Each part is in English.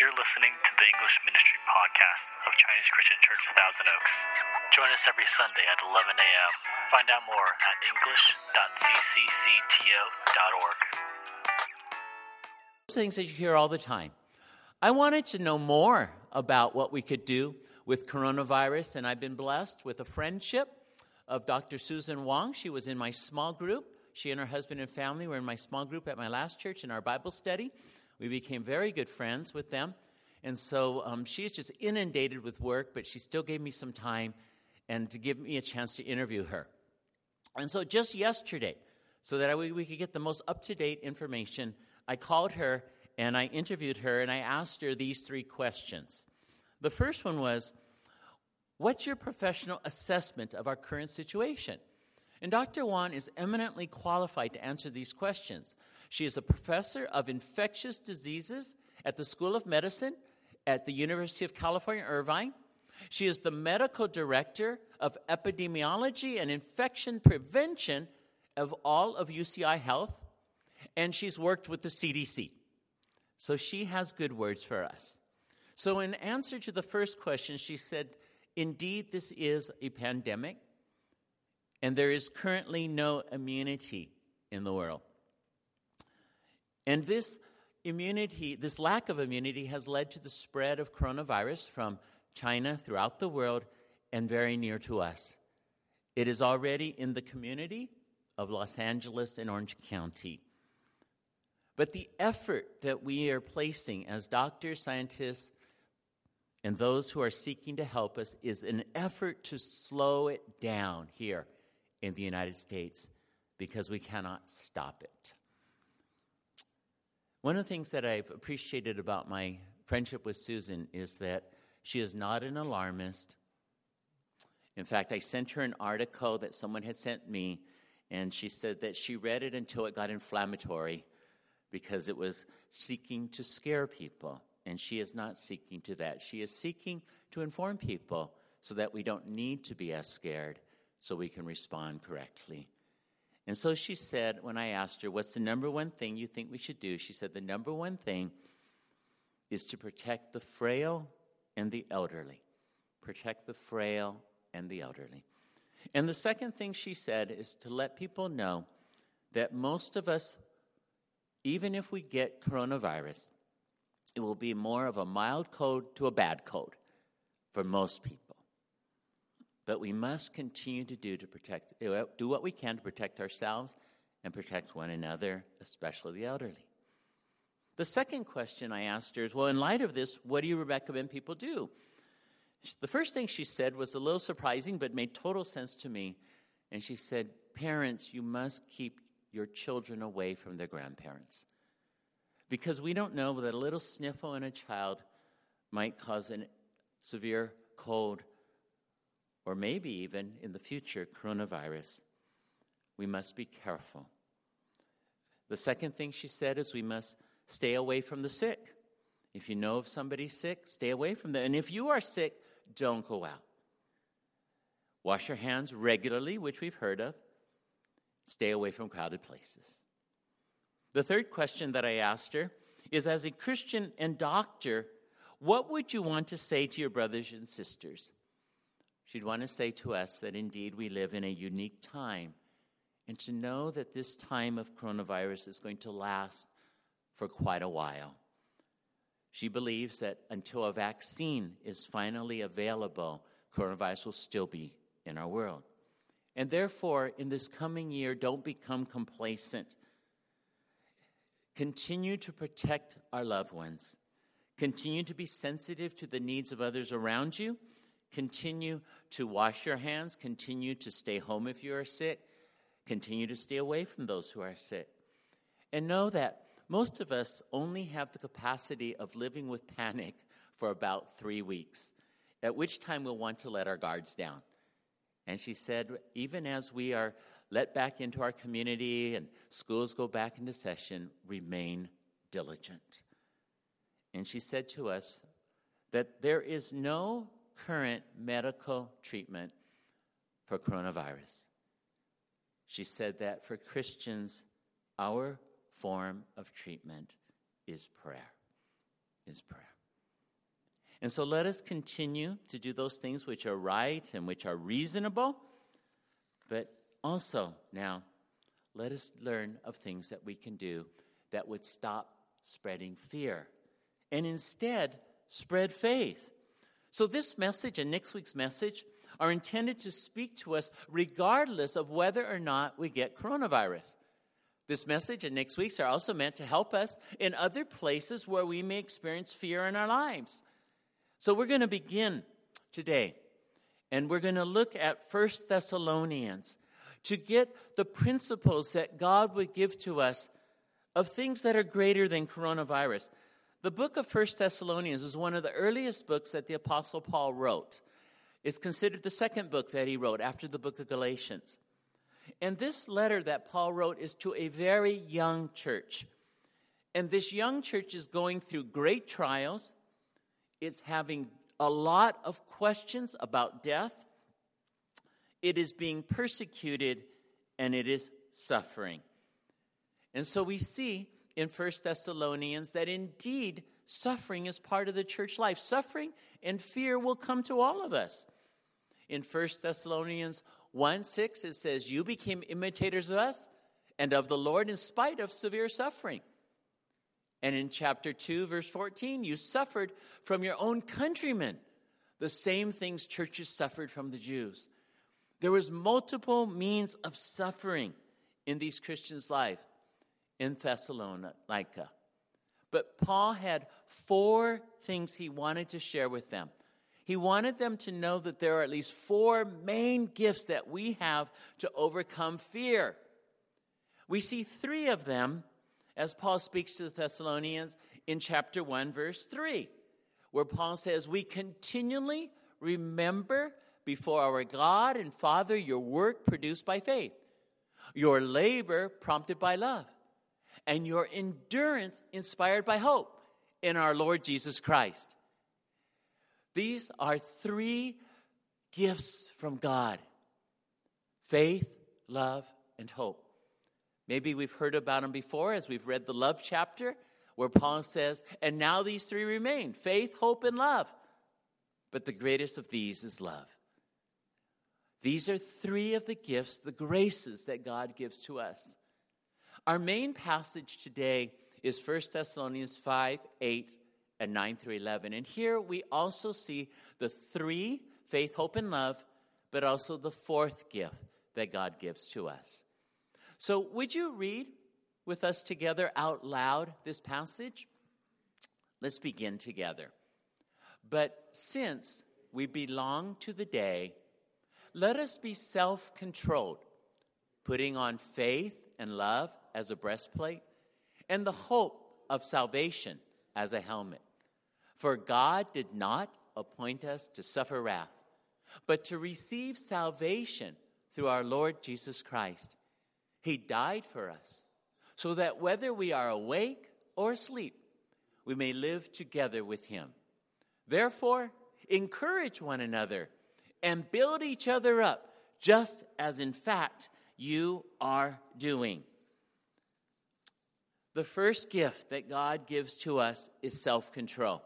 You're listening to the English Ministry Podcast of Chinese Christian Church Thousand Oaks. Join us every Sunday at 11 a.m. Find out more at english.cccto.org. Things that you hear all the time. I wanted to know more about what we could do with coronavirus, and I've been blessed with a friendship of Dr. Susan Huang. She was in my small group. She and her husband and family were in my small group at my last church in our Bible study. We became very good friends with them. And so um, she's just inundated with work, but she still gave me some time and to give me a chance to interview her. And so just yesterday, so that we, we could get the most up to date information, I called her and I interviewed her and I asked her these three questions. The first one was, What's your professional assessment of our current situation? And Dr. Huang is eminently qualified to answer these questions. She is a professor of infectious diseases at the School of Medicine at the University of California, Irvine. She is the medical director of epidemiology and infection prevention of all of UCI Health, and she's worked with the CDC. So she has good words for us. So, in answer to the first question, she said, Indeed, this is a pandemic, and there is currently no immunity in the world. And this immunity, this lack of immunity, has led to the spread of coronavirus from China throughout the world and very near to us. It is already in the community of Los Angeles and Orange County. But the effort that we are placing as doctors, scientists, and those who are seeking to help us is an effort to slow it down here in the United States because we cannot stop it. One of the things that I've appreciated about my friendship with Susan is that she is not an alarmist. In fact, I sent her an article that someone had sent me, and she said that she read it until it got inflammatory because it was seeking to scare people. And she is not seeking to that. She is seeking to inform people so that we don't need to be as scared, so we can respond correctly. And so she said, when I asked her, What's the number one thing you think we should do? She said, The number one thing is to protect the frail and the elderly. Protect the frail and the elderly. And the second thing she said is to let people know that most of us, even if we get coronavirus, it will be more of a mild cold to a bad cold for most people. But we must continue to do to protect do what we can to protect ourselves and protect one another, especially the elderly. The second question I asked her is, well, in light of this, what do you recommend people do? The first thing she said was a little surprising, but made total sense to me. And she said, Parents, you must keep your children away from their grandparents because we don't know that a little sniffle in a child might cause a severe cold or maybe even in the future coronavirus. We must be careful. The second thing she said is we must stay away from the sick. If you know of somebody sick, stay away from them. And if you are sick, don't go out. Wash your hands regularly, which we've heard of. Stay away from crowded places. The third question that I asked her is as a Christian and doctor, what would you want to say to your brothers and sisters? She'd want to say to us that indeed we live in a unique time and to know that this time of coronavirus is going to last for quite a while. She believes that until a vaccine is finally available, coronavirus will still be in our world. And therefore, in this coming year, don't become complacent Continue to protect our loved ones. Continue to be sensitive to the needs of others around you. Continue to wash your hands. Continue to stay home if you are sick. Continue to stay away from those who are sick. And know that most of us only have the capacity of living with panic for about three weeks, at which time we'll want to let our guards down. And she said, even as we are let back into our community and schools go back into session, remain diligent. And she said to us that there is no current medical treatment for coronavirus. She said that for Christians, our form of treatment is prayer. Is prayer. And so let us continue to do those things which are right and which are reasonable. But also, now, let us learn of things that we can do that would stop spreading fear and instead spread faith. So, this message and next week's message are intended to speak to us regardless of whether or not we get coronavirus. This message and next week's are also meant to help us in other places where we may experience fear in our lives. So we're going to begin today and we're going to look at First Thessalonians to get the principles that God would give to us of things that are greater than coronavirus. The book of First Thessalonians is one of the earliest books that the Apostle Paul wrote. It's considered the second book that he wrote after the book of Galatians. And this letter that Paul wrote is to a very young church. And this young church is going through great trials, it's having a lot of questions about death, it is being persecuted, and it is suffering. And so we see in First Thessalonians that indeed suffering is part of the church life. Suffering and fear will come to all of us. In First Thessalonians 1 6, it says, You became imitators of us and of the Lord in spite of severe suffering. And in chapter 2, verse 14, you suffered from your own countrymen the same things churches suffered from the Jews. There was multiple means of suffering in these Christians' life in Thessalonica. But Paul had four things he wanted to share with them. He wanted them to know that there are at least four main gifts that we have to overcome fear. We see three of them as Paul speaks to the Thessalonians in chapter 1, verse 3, where Paul says, We continually remember before our God and Father your work produced by faith, your labor prompted by love, and your endurance inspired by hope in our Lord Jesus Christ. These are three gifts from God faith, love, and hope. Maybe we've heard about them before as we've read the love chapter where Paul says, and now these three remain faith, hope, and love. But the greatest of these is love. These are three of the gifts, the graces that God gives to us. Our main passage today is 1 Thessalonians 5 8 and 9 through 11. And here we also see the three faith, hope, and love, but also the fourth gift that God gives to us. So, would you read with us together out loud this passage? Let's begin together. But since we belong to the day, let us be self controlled, putting on faith and love as a breastplate, and the hope of salvation as a helmet. For God did not appoint us to suffer wrath, but to receive salvation through our Lord Jesus Christ. He died for us, so that whether we are awake or asleep, we may live together with Him. Therefore, encourage one another and build each other up, just as in fact you are doing. The first gift that God gives to us is self control.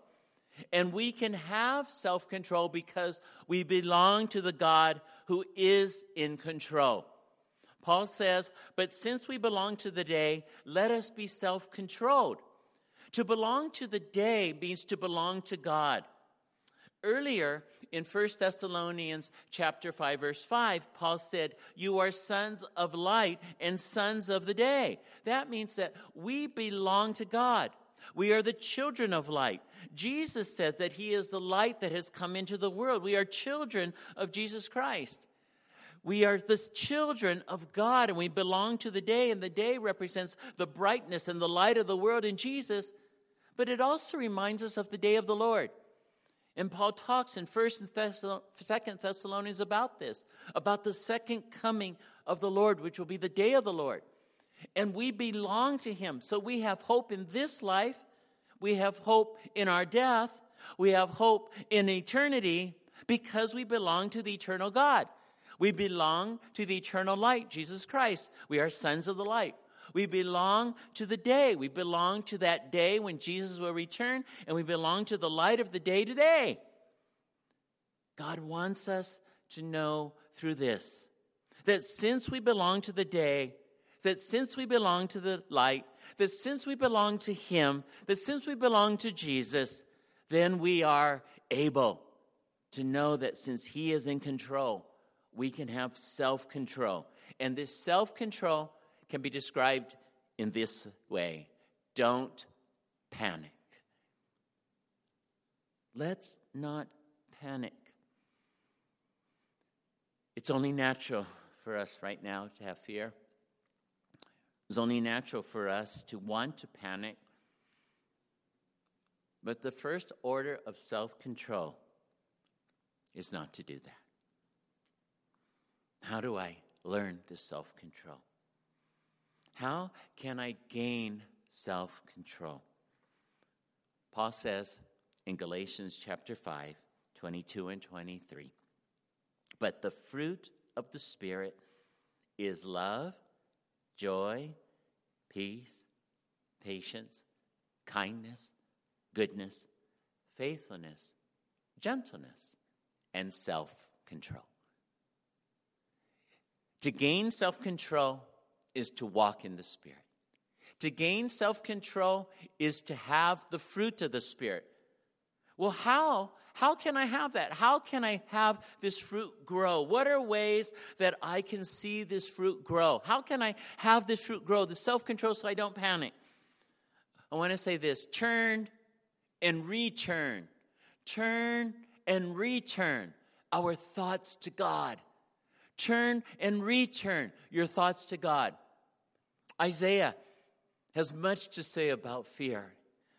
And we can have self control because we belong to the God who is in control. Paul says, But since we belong to the day, let us be self controlled. To belong to the day means to belong to God. Earlier in 1 Thessalonians chapter 5 verse 5, Paul said, "You are sons of light and sons of the day." That means that we belong to God. We are the children of light. Jesus says that he is the light that has come into the world. We are children of Jesus Christ. We are the children of God and we belong to the day, and the day represents the brightness and the light of the world in Jesus. But it also reminds us of the day of the Lord. And Paul talks in 1st and 2nd Thessalonians about this, about the second coming of the Lord, which will be the day of the Lord. And we belong to him. So we have hope in this life, we have hope in our death, we have hope in eternity because we belong to the eternal God. We belong to the eternal light, Jesus Christ. We are sons of the light. We belong to the day. We belong to that day when Jesus will return, and we belong to the light of the day today. God wants us to know through this that since we belong to the day, that since we belong to the light, that since we belong to Him, that since we belong to Jesus, then we are able to know that since He is in control, we can have self control. And this self control can be described in this way don't panic. Let's not panic. It's only natural for us right now to have fear. It's only natural for us to want to panic. But the first order of self control is not to do that. How do I learn this self control? How can I gain self control? Paul says in Galatians chapter 5, 22 and 23 But the fruit of the Spirit is love joy, peace, patience, kindness, goodness, faithfulness, gentleness, and self control. To gain self control is to walk in the Spirit. To gain self control is to have the fruit of the Spirit. Well, how how can I have that? How can I have this fruit grow? What are ways that I can see this fruit grow? How can I have this fruit grow? The self control so I don't panic. I want to say this turn and return. Turn and return our thoughts to God. Turn and return your thoughts to God. Isaiah has much to say about fear.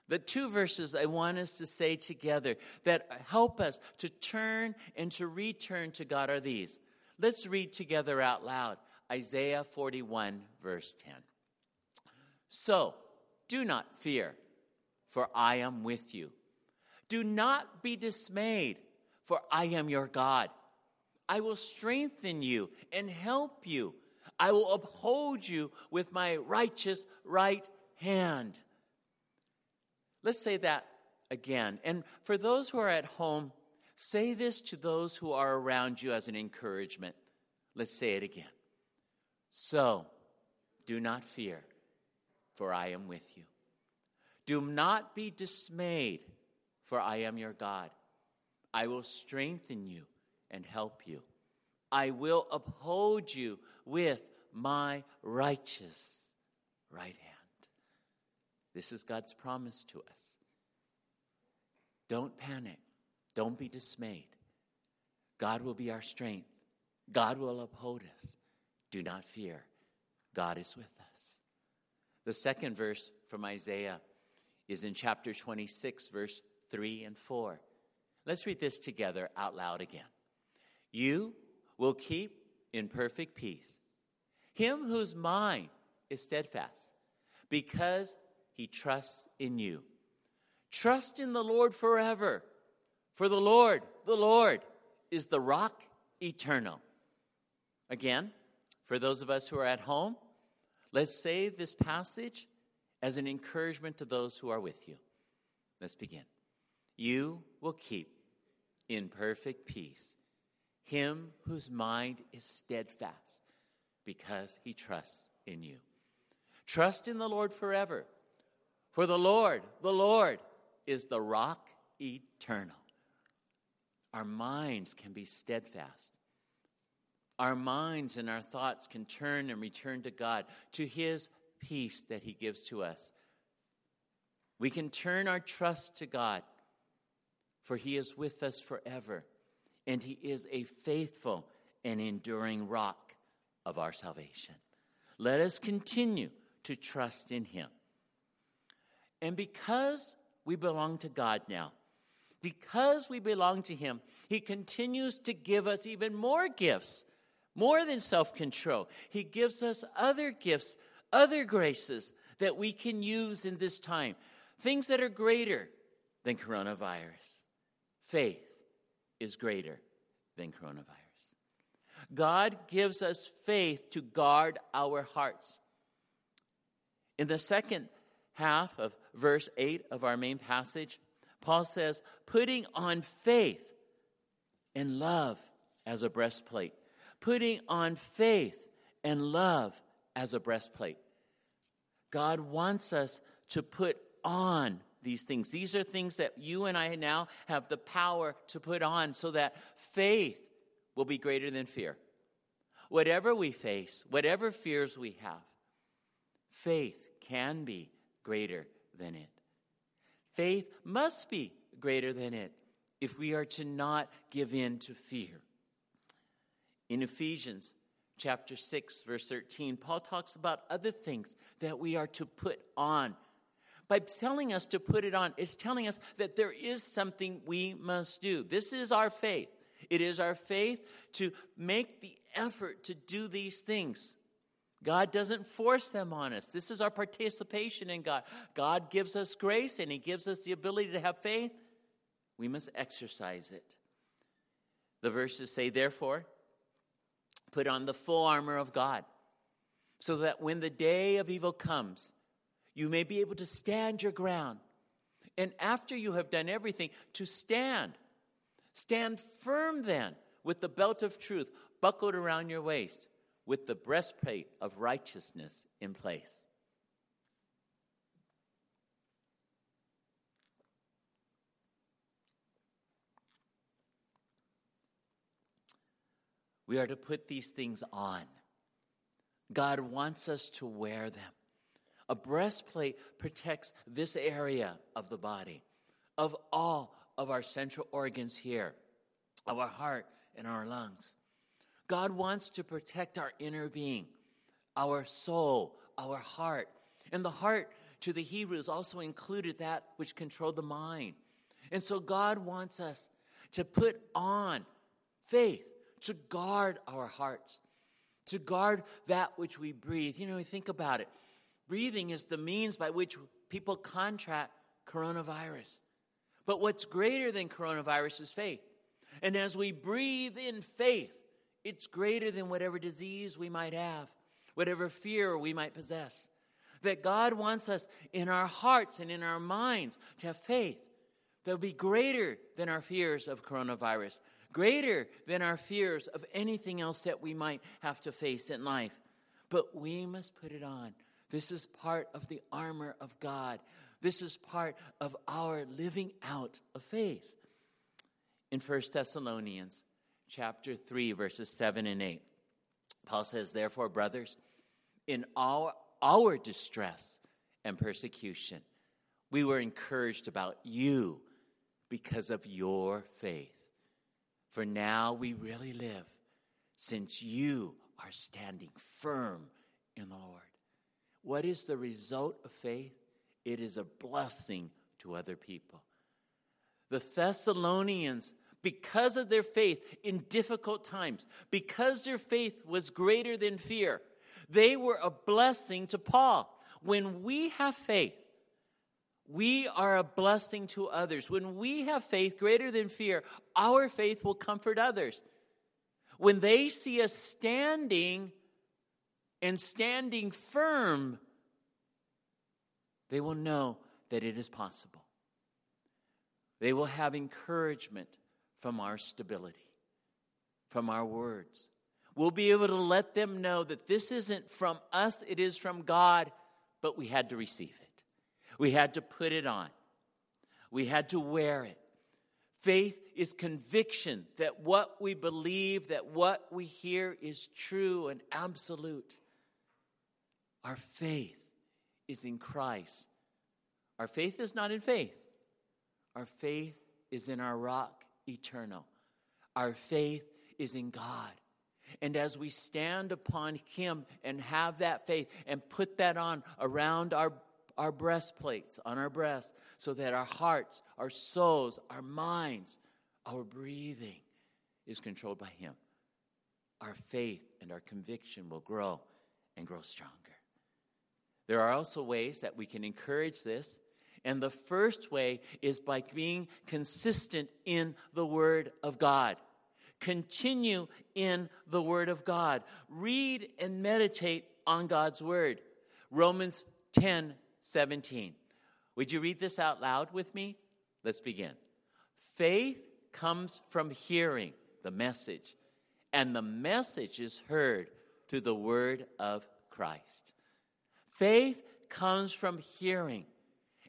The two verses I want us to say together that help us to turn and to return to God are these. Let's read together out loud Isaiah 41, verse 10. So, do not fear, for I am with you. Do not be dismayed, for I am your God. I will strengthen you and help you. I will uphold you with my righteous right hand. Let's say that again. And for those who are at home, say this to those who are around you as an encouragement. Let's say it again. So, do not fear, for I am with you. Do not be dismayed, for I am your God. I will strengthen you and help you. I will uphold you with my righteous right hand. This is God's promise to us. Don't panic. Don't be dismayed. God will be our strength. God will uphold us. Do not fear. God is with us. The second verse from Isaiah is in chapter 26, verse 3 and 4. Let's read this together out loud again. You will keep in perfect peace him whose mind is steadfast, because he trusts in you. Trust in the Lord forever, for the Lord, the Lord, is the rock eternal. Again, for those of us who are at home, let's say this passage as an encouragement to those who are with you. Let's begin. You will keep in perfect peace him whose mind is steadfast because he trusts in you. Trust in the Lord forever for the Lord, the Lord, is the rock eternal. Our minds can be steadfast. Our minds and our thoughts can turn and return to God, to His peace that He gives to us. We can turn our trust to God, for He is with us forever, and He is a faithful and enduring rock of our salvation. Let us continue to trust in Him. And because we belong to God now, because we belong to Him, He continues to give us even more gifts, more than self control. He gives us other gifts, other graces that we can use in this time, things that are greater than coronavirus. Faith is greater than coronavirus. God gives us faith to guard our hearts. In the second half of verse 8 of our main passage, Paul says, putting on faith and love as a breastplate. Putting on faith and love as a breastplate. God wants us to put on these things. These are things that you and I now have the power to put on so that faith will be greater than fear. Whatever we face, whatever fears we have, faith can be greater than it. Faith must be greater than it if we are to not give in to fear. In Ephesians chapter 6 verse 13, Paul talks about other things that we are to put on. By telling us to put it on, it's telling us that there is something we must do. This is our faith. It is our faith to make the effort to do these things. God doesn't force them on us. This is our participation in God. God gives us grace and He gives us the ability to have faith. We must exercise it. The verses say, therefore, put on the full armor of God, so that when the day of evil comes, you may be able to stand your ground. And after you have done everything, to stand. Stand firm then with the belt of truth buckled around your waist with the breastplate of righteousness in place. We are to put these things on. God wants us to wear them. A breastplate protects this area of the body, of all of our central organs here, of our heart and our lungs. God wants to protect our inner being, our soul, our heart. And the heart to the Hebrews also included that which controlled the mind. And so God wants us to put on faith, to guard our hearts, to guard that which we breathe. You know, think about it. Breathing is the means by which people contract coronavirus. But what's greater than coronavirus is faith. And as we breathe in faith, it's greater than whatever disease we might have, whatever fear we might possess. That God wants us in our hearts and in our minds to have faith that will be greater than our fears of coronavirus, greater than our fears of anything else that we might have to face in life. But we must put it on. This is part of the armor of God. This is part of our living out of faith. In 1 Thessalonians chapter 3, verses 7 and 8. Paul says, Therefore, brothers, in our, our distress and persecution, we were encouraged about you because of your faith. For now we really live, since you are standing firm in the Lord. What is the result of faith? It is a blessing to other people. The Thessalonians because of their faith in difficult times, because their faith was greater than fear, they were a blessing to Paul. When we have faith, we are a blessing to others. When we have faith greater than fear, our faith will comfort others. When they see us standing and standing firm, they will know that it is possible. They will have encouragement from our stability, from our words. We'll be able to let them know that this isn't from us, it is from God, but we had to receive it. We had to put it on, we had to wear it. Faith is conviction that what we believe, that what we hear is true and absolute. Our faith is in Christ. Our faith is not in faith. Our faith is in our rock eternal. Our faith is in God. And as we stand upon Him and have that faith and put that on around our, our breastplates, on our breasts, so that our hearts, our souls, our minds, our breathing is controlled by Him, our faith and our conviction will grow and grow stronger. There are also ways that we can encourage this and the first way is by being consistent in the Word of God. Continue in the Word of God. Read and meditate on God's Word. Romans 10 17. Would you read this out loud with me? Let's begin. Faith comes from hearing the message, and the message is heard through the word of Christ. Faith comes from hearing,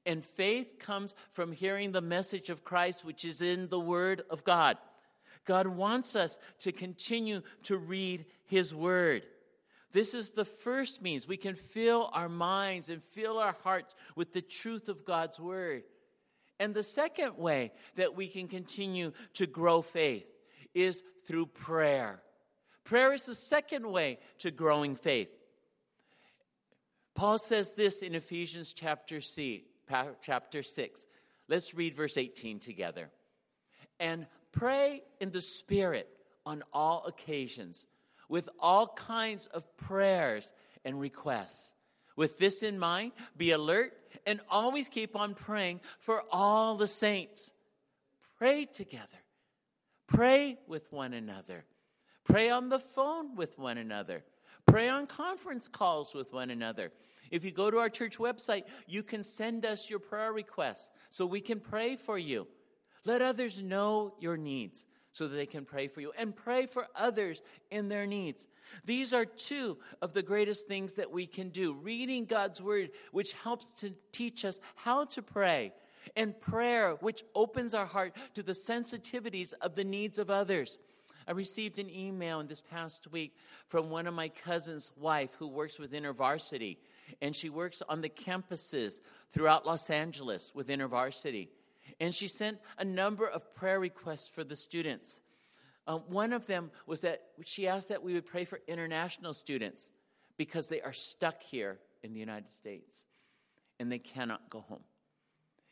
and faith comes from hearing the message of Christ, which is in the word of God. God wants us to continue to read his word. This is the first means we can fill our minds and fill our hearts with the truth of God's word. And the second way that we can continue to grow faith is through prayer. Prayer is the second way to growing faith. Paul says this in Ephesians chapter, C, chapter 6. Let's read verse 18 together. And pray in the Spirit on all occasions with all kinds of prayers and requests. With this in mind, be alert and always keep on praying for all the saints. Pray together. Pray with one another. Pray on the phone with one another. Pray on conference calls with one another. If you go to our church website, you can send us your prayer requests so we can pray for you. Let others know your needs so that they can pray for you and pray for others in their needs. These are two of the greatest things that we can do. Reading God's word, which helps to teach us how to pray, and prayer, which opens our heart to the sensitivities of the needs of others. I received an email in this past week from one of my cousin's wife who works with InterVarsity, and she works on the campuses throughout Los Angeles with InterVarsity. And she sent a number of prayer requests for the students. Um, one of them was that she asked that we would pray for international students because they are stuck here in the United States and they cannot go home.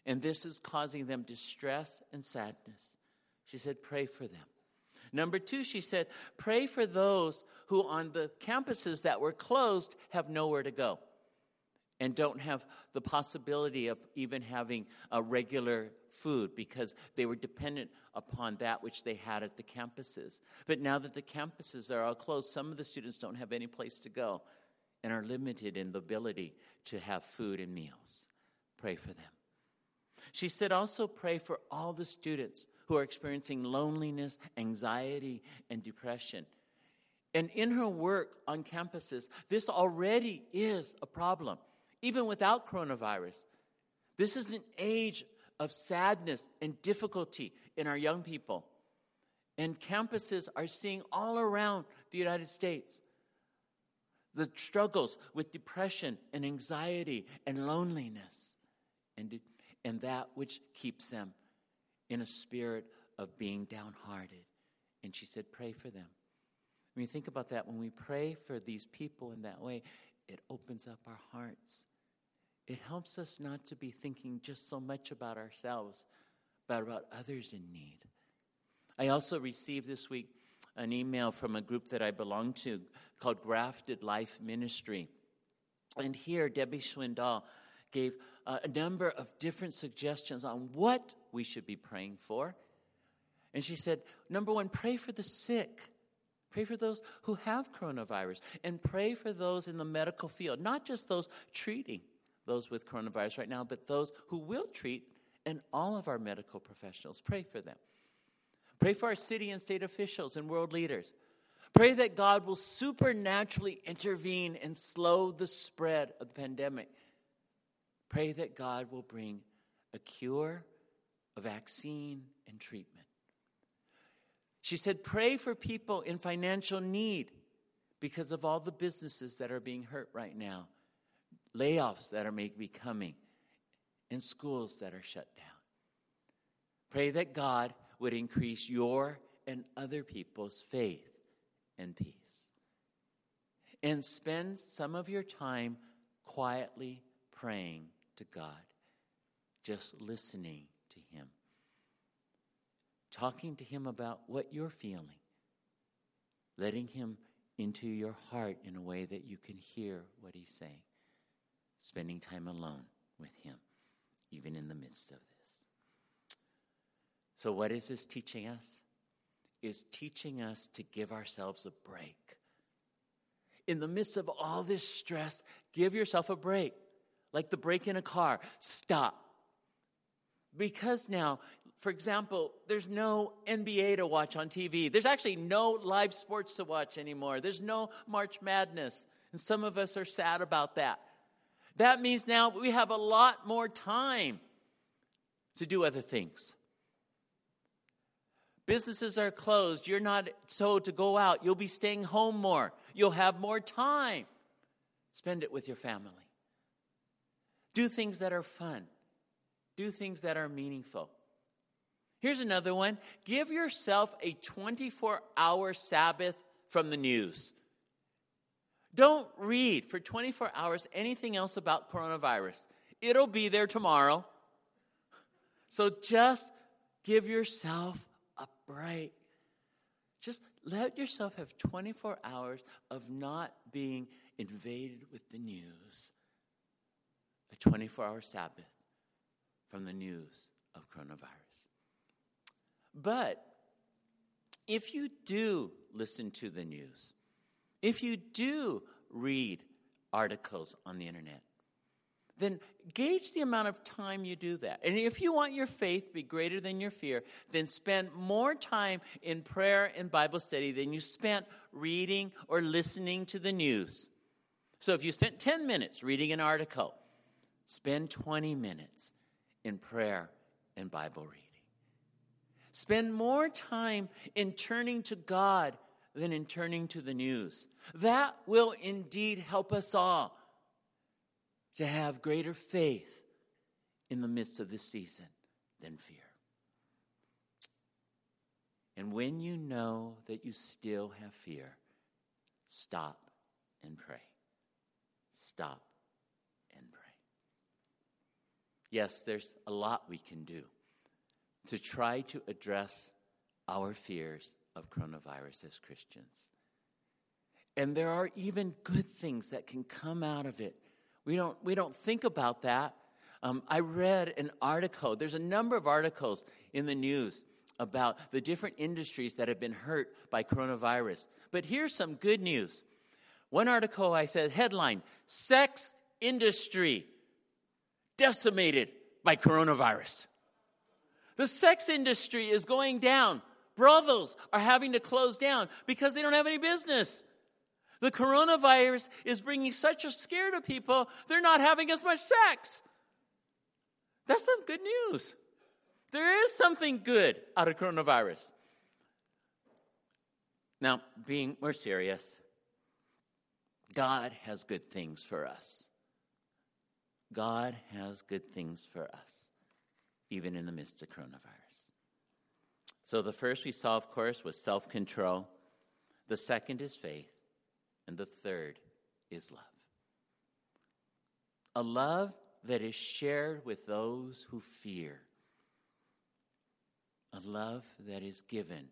And this is causing them distress and sadness. She said, Pray for them. Number two, she said, Pray for those who on the campuses that were closed have nowhere to go and don't have the possibility of even having a regular food because they were dependent upon that which they had at the campuses. But now that the campuses are all closed, some of the students don't have any place to go and are limited in the ability to have food and meals. Pray for them. She said also pray for all the students who are experiencing loneliness, anxiety, and depression. And in her work on campuses, this already is a problem even without coronavirus. This is an age of sadness and difficulty in our young people. And campuses are seeing all around the United States the struggles with depression and anxiety and loneliness and, and that which keeps them in a spirit of being downhearted. And she said, Pray for them. When you think about that, when we pray for these people in that way, it opens up our hearts it helps us not to be thinking just so much about ourselves, but about others in need. I also received this week an email from a group that I belong to called Grafted Life Ministry. And here, Debbie Schwindal gave a number of different suggestions on what we should be praying for. And she said, number one, pray for the sick. Pray for those who have coronavirus and pray for those in the medical field, not just those treating those with coronavirus right now, but those who will treat and all of our medical professionals. Pray for them. Pray for our city and state officials and world leaders. Pray that God will supernaturally intervene and slow the spread of the pandemic. Pray that God will bring a cure, a vaccine, and treatment. She said, Pray for people in financial need because of all the businesses that are being hurt right now layoffs that are maybe coming, and schools that are shut down. Pray that God would increase your and other people's faith and peace. And spend some of your time quietly praying to God, just listening to Him, talking to Him about what you're feeling, letting Him into your heart in a way that you can hear what He's saying spending time alone with Him, even in the midst of this. So, what is this teaching us? Is teaching us to give ourselves a break. In the midst of all this stress, give yourself a break. Like the brake in a car, stop. Because now, for example, there's no NBA to watch on TV. There's actually no live sports to watch anymore. There's no March Madness. And some of us are sad about that. That means now we have a lot more time to do other things. Businesses are closed. You're not told to go out. You'll be staying home more. You'll have more time. Spend it with your family. Do things that are fun. Do things that are meaningful. Here's another one give yourself a 24 hour Sabbath from the news. Don't read for 24 hours anything else about coronavirus. It'll be there tomorrow. So just give yourself a break. Just let yourself have 24 hours of not being invaded with the news. A 24 hour Sabbath from the news of coronavirus. But if you do listen to the news, if you do read articles on the internet, then gauge the amount of time you do that. And if you want your faith to be greater than your fear, then spend more time in prayer and Bible study than you spent reading or listening to the news. So if you spent 10 minutes reading an article, spend 20 minutes in prayer and Bible reading. Spend more time in turning to God than in turning to the news. That will indeed help us all to have greater faith in the midst of this season than fear. And when you know that you still have fear, stop and pray. Stop and pray. Yes, there's a lot we can do to try to address our fears of coronavirus as Christians. And there are even good things that can come out of it we don't, we don't think about that. Um, I read an article, there's a number of articles in the news about the different industries that have been hurt by coronavirus. But here's some good news. One article I said, headline Sex industry decimated by coronavirus. The sex industry is going down. Brothels are having to close down because they don't have any business. The coronavirus is bringing such a scare to people, they're not having as much sex. That's some good news. There is something good out of coronavirus. Now, being more serious, God has good things for us. God has good things for us, even in the midst of coronavirus. So, the first we saw, of course, was self control. The second is faith. And the third is love. A love that is shared with those who fear. A love that is given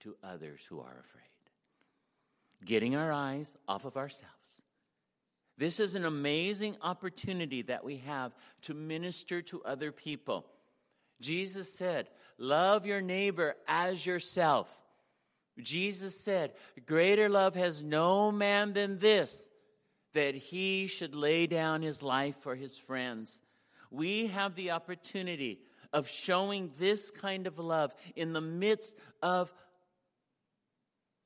to others who are afraid. Getting our eyes off of ourselves. This is an amazing opportunity that we have to minister to other people. Jesus said, Love your neighbor as yourself. Jesus said, Greater love has no man than this, that he should lay down his life for his friends. We have the opportunity of showing this kind of love in the midst of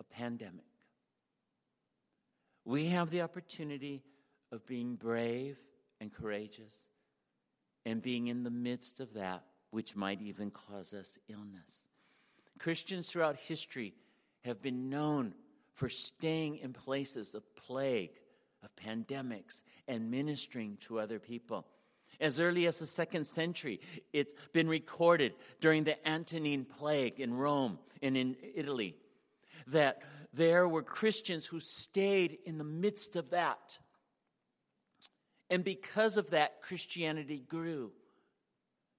a pandemic. We have the opportunity of being brave and courageous and being in the midst of that which might even cause us illness. Christians throughout history have been known for staying in places of plague, of pandemics, and ministering to other people. As early as the second century, it's been recorded during the Antonine Plague in Rome and in Italy that there were Christians who stayed in the midst of that. And because of that, Christianity grew.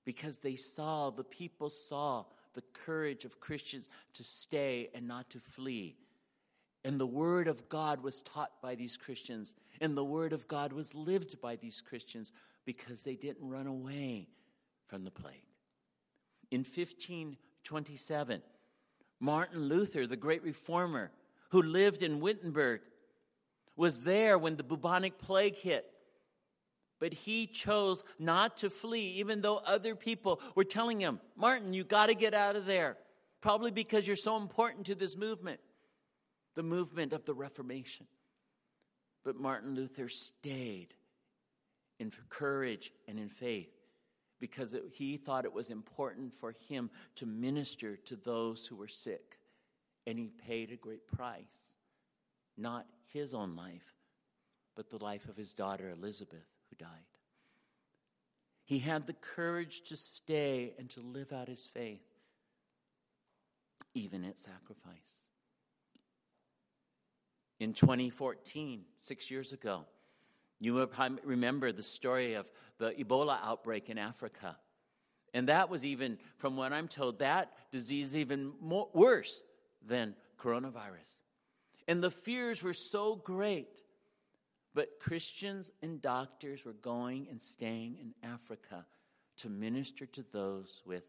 Because they saw, the people saw the courage of Christians to stay and not to flee. And the Word of God was taught by these Christians, and the Word of God was lived by these Christians because they didn't run away from the plague. In 1527, Martin Luther, the great reformer who lived in Wittenberg, was there when the bubonic plague hit. But he chose not to flee, even though other people were telling him, Martin, you got to get out of there. Probably because you're so important to this movement, the movement of the Reformation. But Martin Luther stayed in courage and in faith because it, he thought it was important for him to minister to those who were sick. And he paid a great price, not his own life, but the life of his daughter Elizabeth, who died. He had the courage to stay and to live out his faith, even at sacrifice. In 2014, six years ago, you remember the story of the Ebola outbreak in Africa. And that was even, from what I'm told, that disease even more, worse than coronavirus. And the fears were so great. But Christians and doctors were going and staying in Africa to minister to those with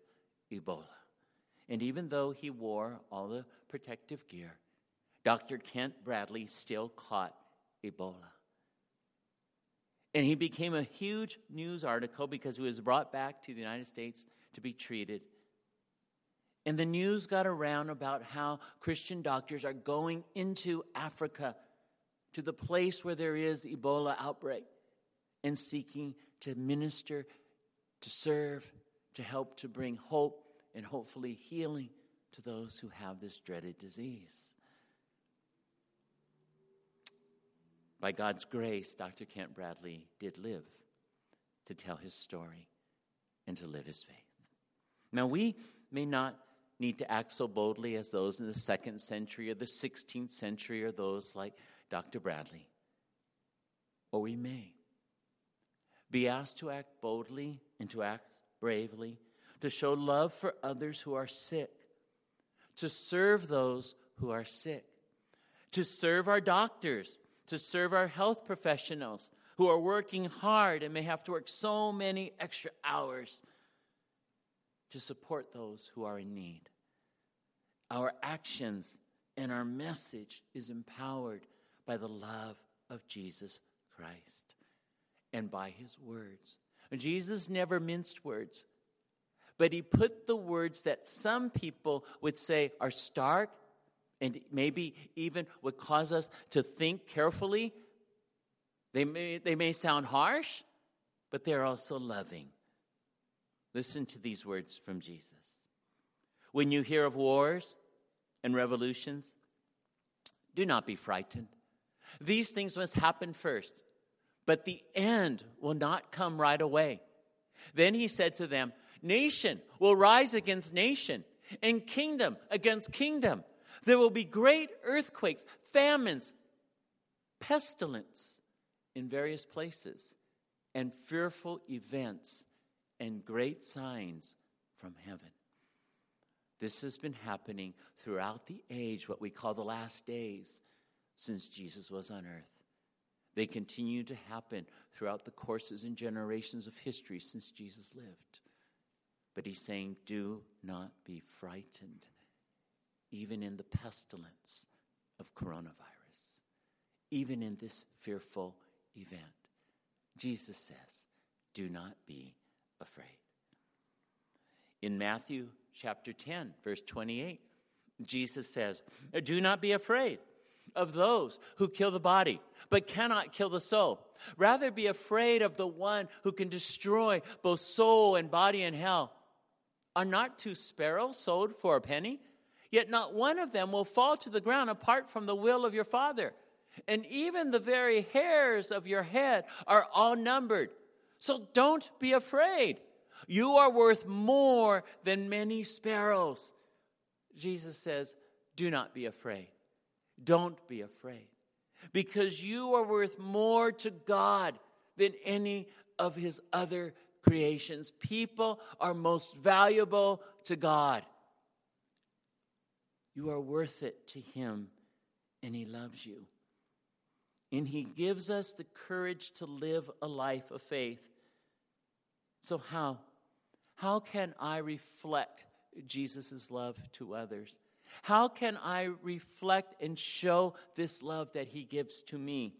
Ebola. And even though he wore all the protective gear, Dr. Kent Brantly still caught Ebola. And he became a huge news article because he was brought back to the United States to be treated. And the news got around about how Christian doctors are going into Africa to the place where there is Ebola outbreak and seeking to minister, to serve, to help to bring hope and hopefully healing to those who have this dreaded disease. By God's grace, Dr. Kent Brantly did live to tell his story and to live his faith. Now, we may not need to act so boldly as those in the second century or the 16th century or those like Dr. Brantly, or we may be asked to act boldly and to act bravely, to show love for others who are sick, to serve those who are sick, to serve our doctors to serve our health professionals who are working hard and may have to work so many extra hours to support those who are in need. Our actions and our message is empowered by the love of Jesus Christ and by his words. Jesus never minced words, but he put the words that some people would say are stark and maybe even would cause us to think carefully. They may, they may sound harsh, but they're also loving. Listen to these words from Jesus. When you hear of wars and revolutions, do not be frightened. These things must happen first, but the end will not come right away. Then he said to them, Nation will rise against nation, and kingdom against kingdom. There will be great earthquakes, famines, pestilence in various places, and fearful events and great signs from heaven. This has been happening throughout the age, what we call the last days, since Jesus was on earth. They continue to happen throughout the courses and generations of history since Jesus lived. But he's saying, do not be frightened even in the pestilence of coronavirus, even in this fearful event. Jesus says, Do not be afraid. In Matthew chapter 10, verse 28, Jesus says, Do not be afraid of those who kill the body, but cannot kill the soul. Rather be afraid of the one who can destroy both soul and body in hell. Are not two sparrows sold for a penny? Yet not one of them will fall to the ground apart from the will of your Father. And even the very hairs of your head are all numbered. So don't be afraid. You are worth more than many sparrows. Jesus says, Do not be afraid. Don't be afraid. Because you are worth more to God than any of his other creations. People are most valuable to God. You are worth it to Him, and He loves you. And He gives us the courage to live a life of faith. So, how? How can I reflect Jesus' love to others? How can I reflect and show this love that He gives to me?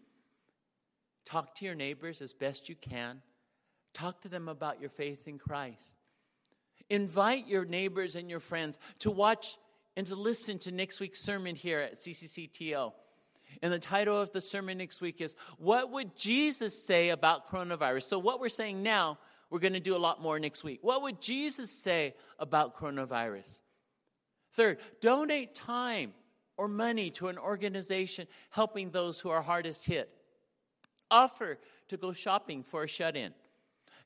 Talk to your neighbors as best you can. Talk to them about your faith in Christ. Invite your neighbors and your friends to watch and to listen to next week's sermon here at CCCTO. And the title of the sermon next week is What Would Jesus Say About Coronavirus? So, what we're saying now, we're going to do a lot more next week. What would Jesus say about coronavirus? Third, donate time or money to an organization helping those who are hardest hit. Offer to go shopping for a shut in.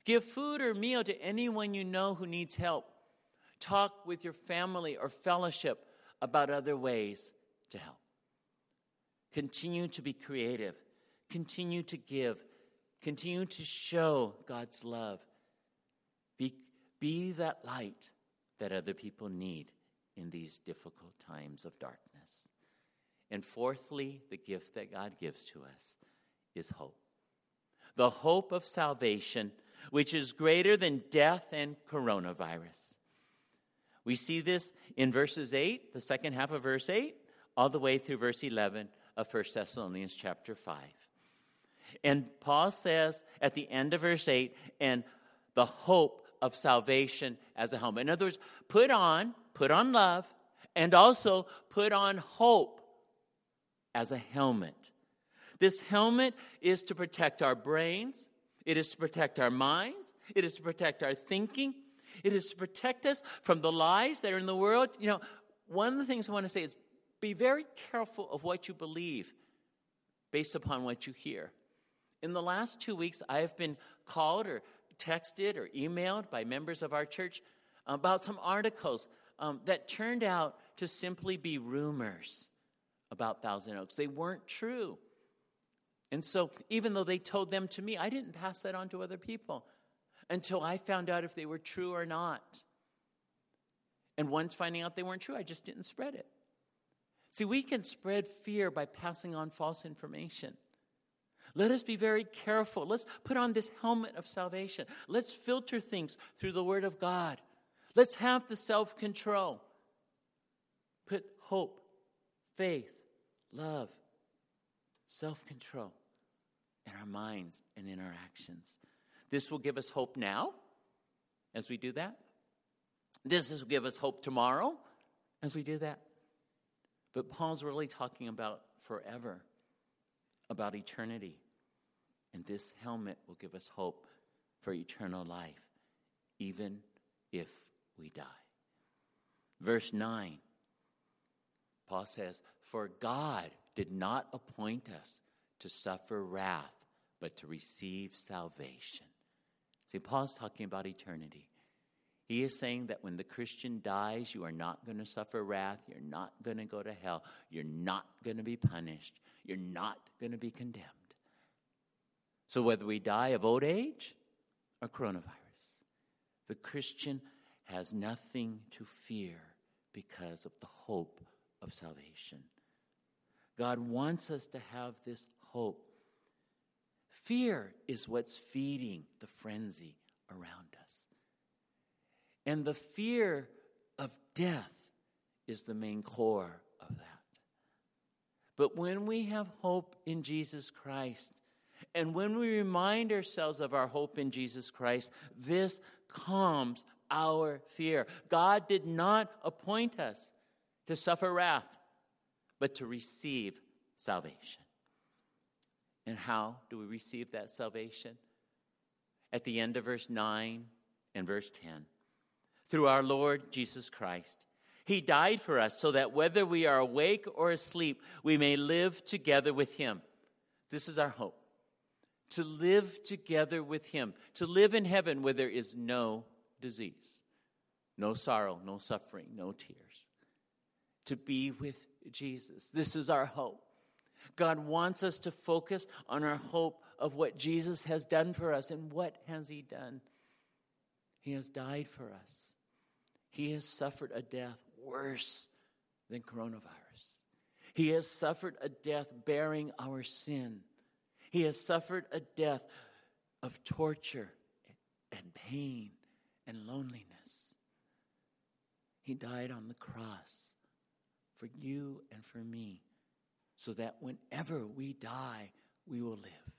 Give food or meal to anyone you know who needs help. Talk with your family or fellowship about other ways to help. Continue to be creative. Continue to give. Continue to show God's love. Be, be that light that other people need in these difficult times of darkness. And fourthly, the gift that God gives to us is hope. The hope of salvation, which is greater than death and coronavirus. We see this in verses 8, the second half of verse 8, all the way through verse 11 of 1 Thessalonians chapter 5. And Paul says at the end of verse 8, and the hope of salvation as a helmet. In other words, put on, put on love, and also put on hope as a helmet. This helmet is to protect our brains, it is to protect our minds, it is to protect our thinking, it is to protect us from the lies that are in the world. You know, one of the things I want to say is be very careful of what you believe based upon what you hear. In the last two weeks, I have been called or texted or emailed by members of our church about some articles um, that turned out to simply be rumors about Thousand Oaks. They weren't true. And so, even though they told them to me, I didn't pass that on to other people until I found out if they were true or not. And once finding out they weren't true, I just didn't spread it. See, we can spread fear by passing on false information. Let us be very careful. Let's put on this helmet of salvation. Let's filter things through the Word of God. Let's have the self control. Put hope, faith, love, self control in our minds and in our actions. This will give us hope now as we do that. This will give us hope tomorrow as we do that. But Paul's really talking about forever, about eternity. And this helmet will give us hope for eternal life, even if we die. Verse 9, Paul says, For God did not appoint us to suffer wrath, but to receive salvation. See, Paul's talking about eternity. He is saying that when the Christian dies, you are not going to suffer wrath. You're not going to go to hell. You're not going to be punished. You're not going to be condemned. So, whether we die of old age or coronavirus, the Christian has nothing to fear because of the hope of salvation. God wants us to have this hope. Fear is what's feeding the frenzy around us. And the fear of death is the main core. But when we have hope in Jesus Christ, and when we remind ourselves of our hope in Jesus Christ, this calms our fear. God did not appoint us to suffer wrath, but to receive salvation. And how do we receive that salvation? At the end of verse 9 and verse 10 through our Lord Jesus Christ. He died for us so that whether we are awake or asleep, we may live together with Him. This is our hope. To live together with Him, to live in heaven where there is no disease, no sorrow, no suffering, no tears. To be with Jesus. This is our hope. God wants us to focus on our hope of what Jesus has done for us. And what has He done? He has died for us. He has suffered a death worse than coronavirus. He has suffered a death bearing our sin. He has suffered a death of torture and pain and loneliness. He died on the cross for you and for me so that whenever we die, we will live.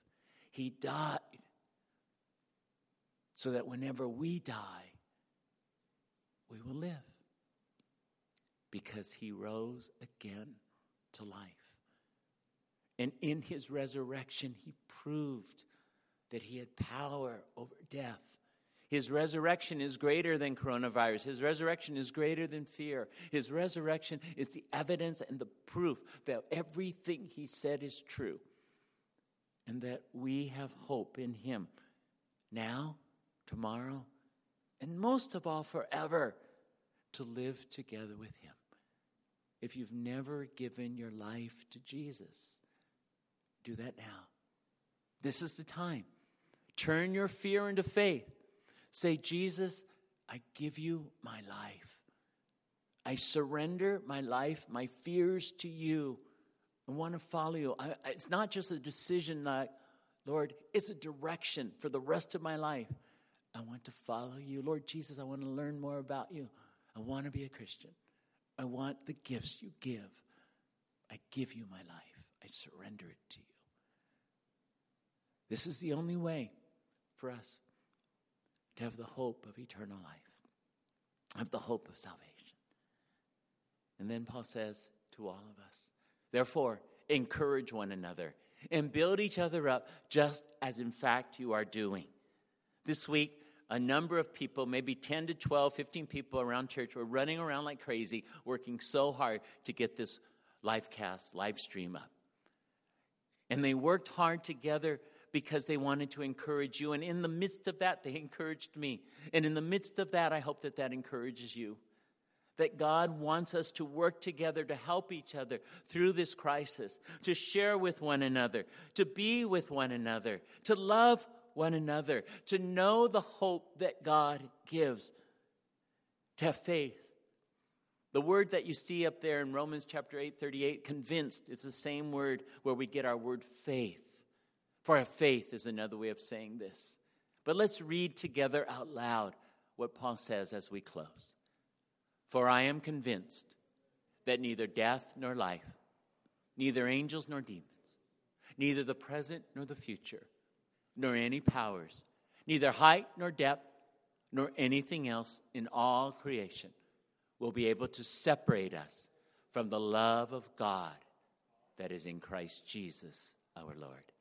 He died so that whenever we die, we will live because he rose again to life. And in his resurrection, he proved that he had power over death. His resurrection is greater than coronavirus. His resurrection is greater than fear. His resurrection is the evidence and the proof that everything he said is true and that we have hope in him now, tomorrow, and most of all, forever to live together with him. If you've never given your life to Jesus, do that now. This is the time. Turn your fear into faith. Say, Jesus, I give you my life. I surrender my life, my fears to you. I want to follow you. I, it's not just a decision, like, Lord, it's a direction for the rest of my life. I want to follow you. Lord Jesus, I want to learn more about you. I want to be a Christian. I want the gifts you give. I give you my life. I surrender it to you. This is the only way for us to have the hope of eternal life, have the hope of salvation. And then Paul says to all of us, therefore, encourage one another and build each other up just as in fact you are doing. This week, a number of people, maybe 10 to 12, 15 people around church, were running around like crazy, working so hard to get this live cast, live stream up. And they worked hard together because they wanted to encourage you. And in the midst of that, they encouraged me. And in the midst of that, I hope that that encourages you. That God wants us to work together to help each other through this crisis, to share with one another, to be with one another, to love one another, to know the hope that God gives, to have faith. The word that you see up there in Romans chapter 8, 38, convinced, is the same word where we get our word faith. For faith is another way of saying this. But let's read together out loud what Paul says as we close. For I am convinced that neither death nor life, neither angels nor demons, neither the present nor the future, nor any powers, neither height nor depth, nor anything else in all creation will be able to separate us from the love of God that is in Christ Jesus our Lord.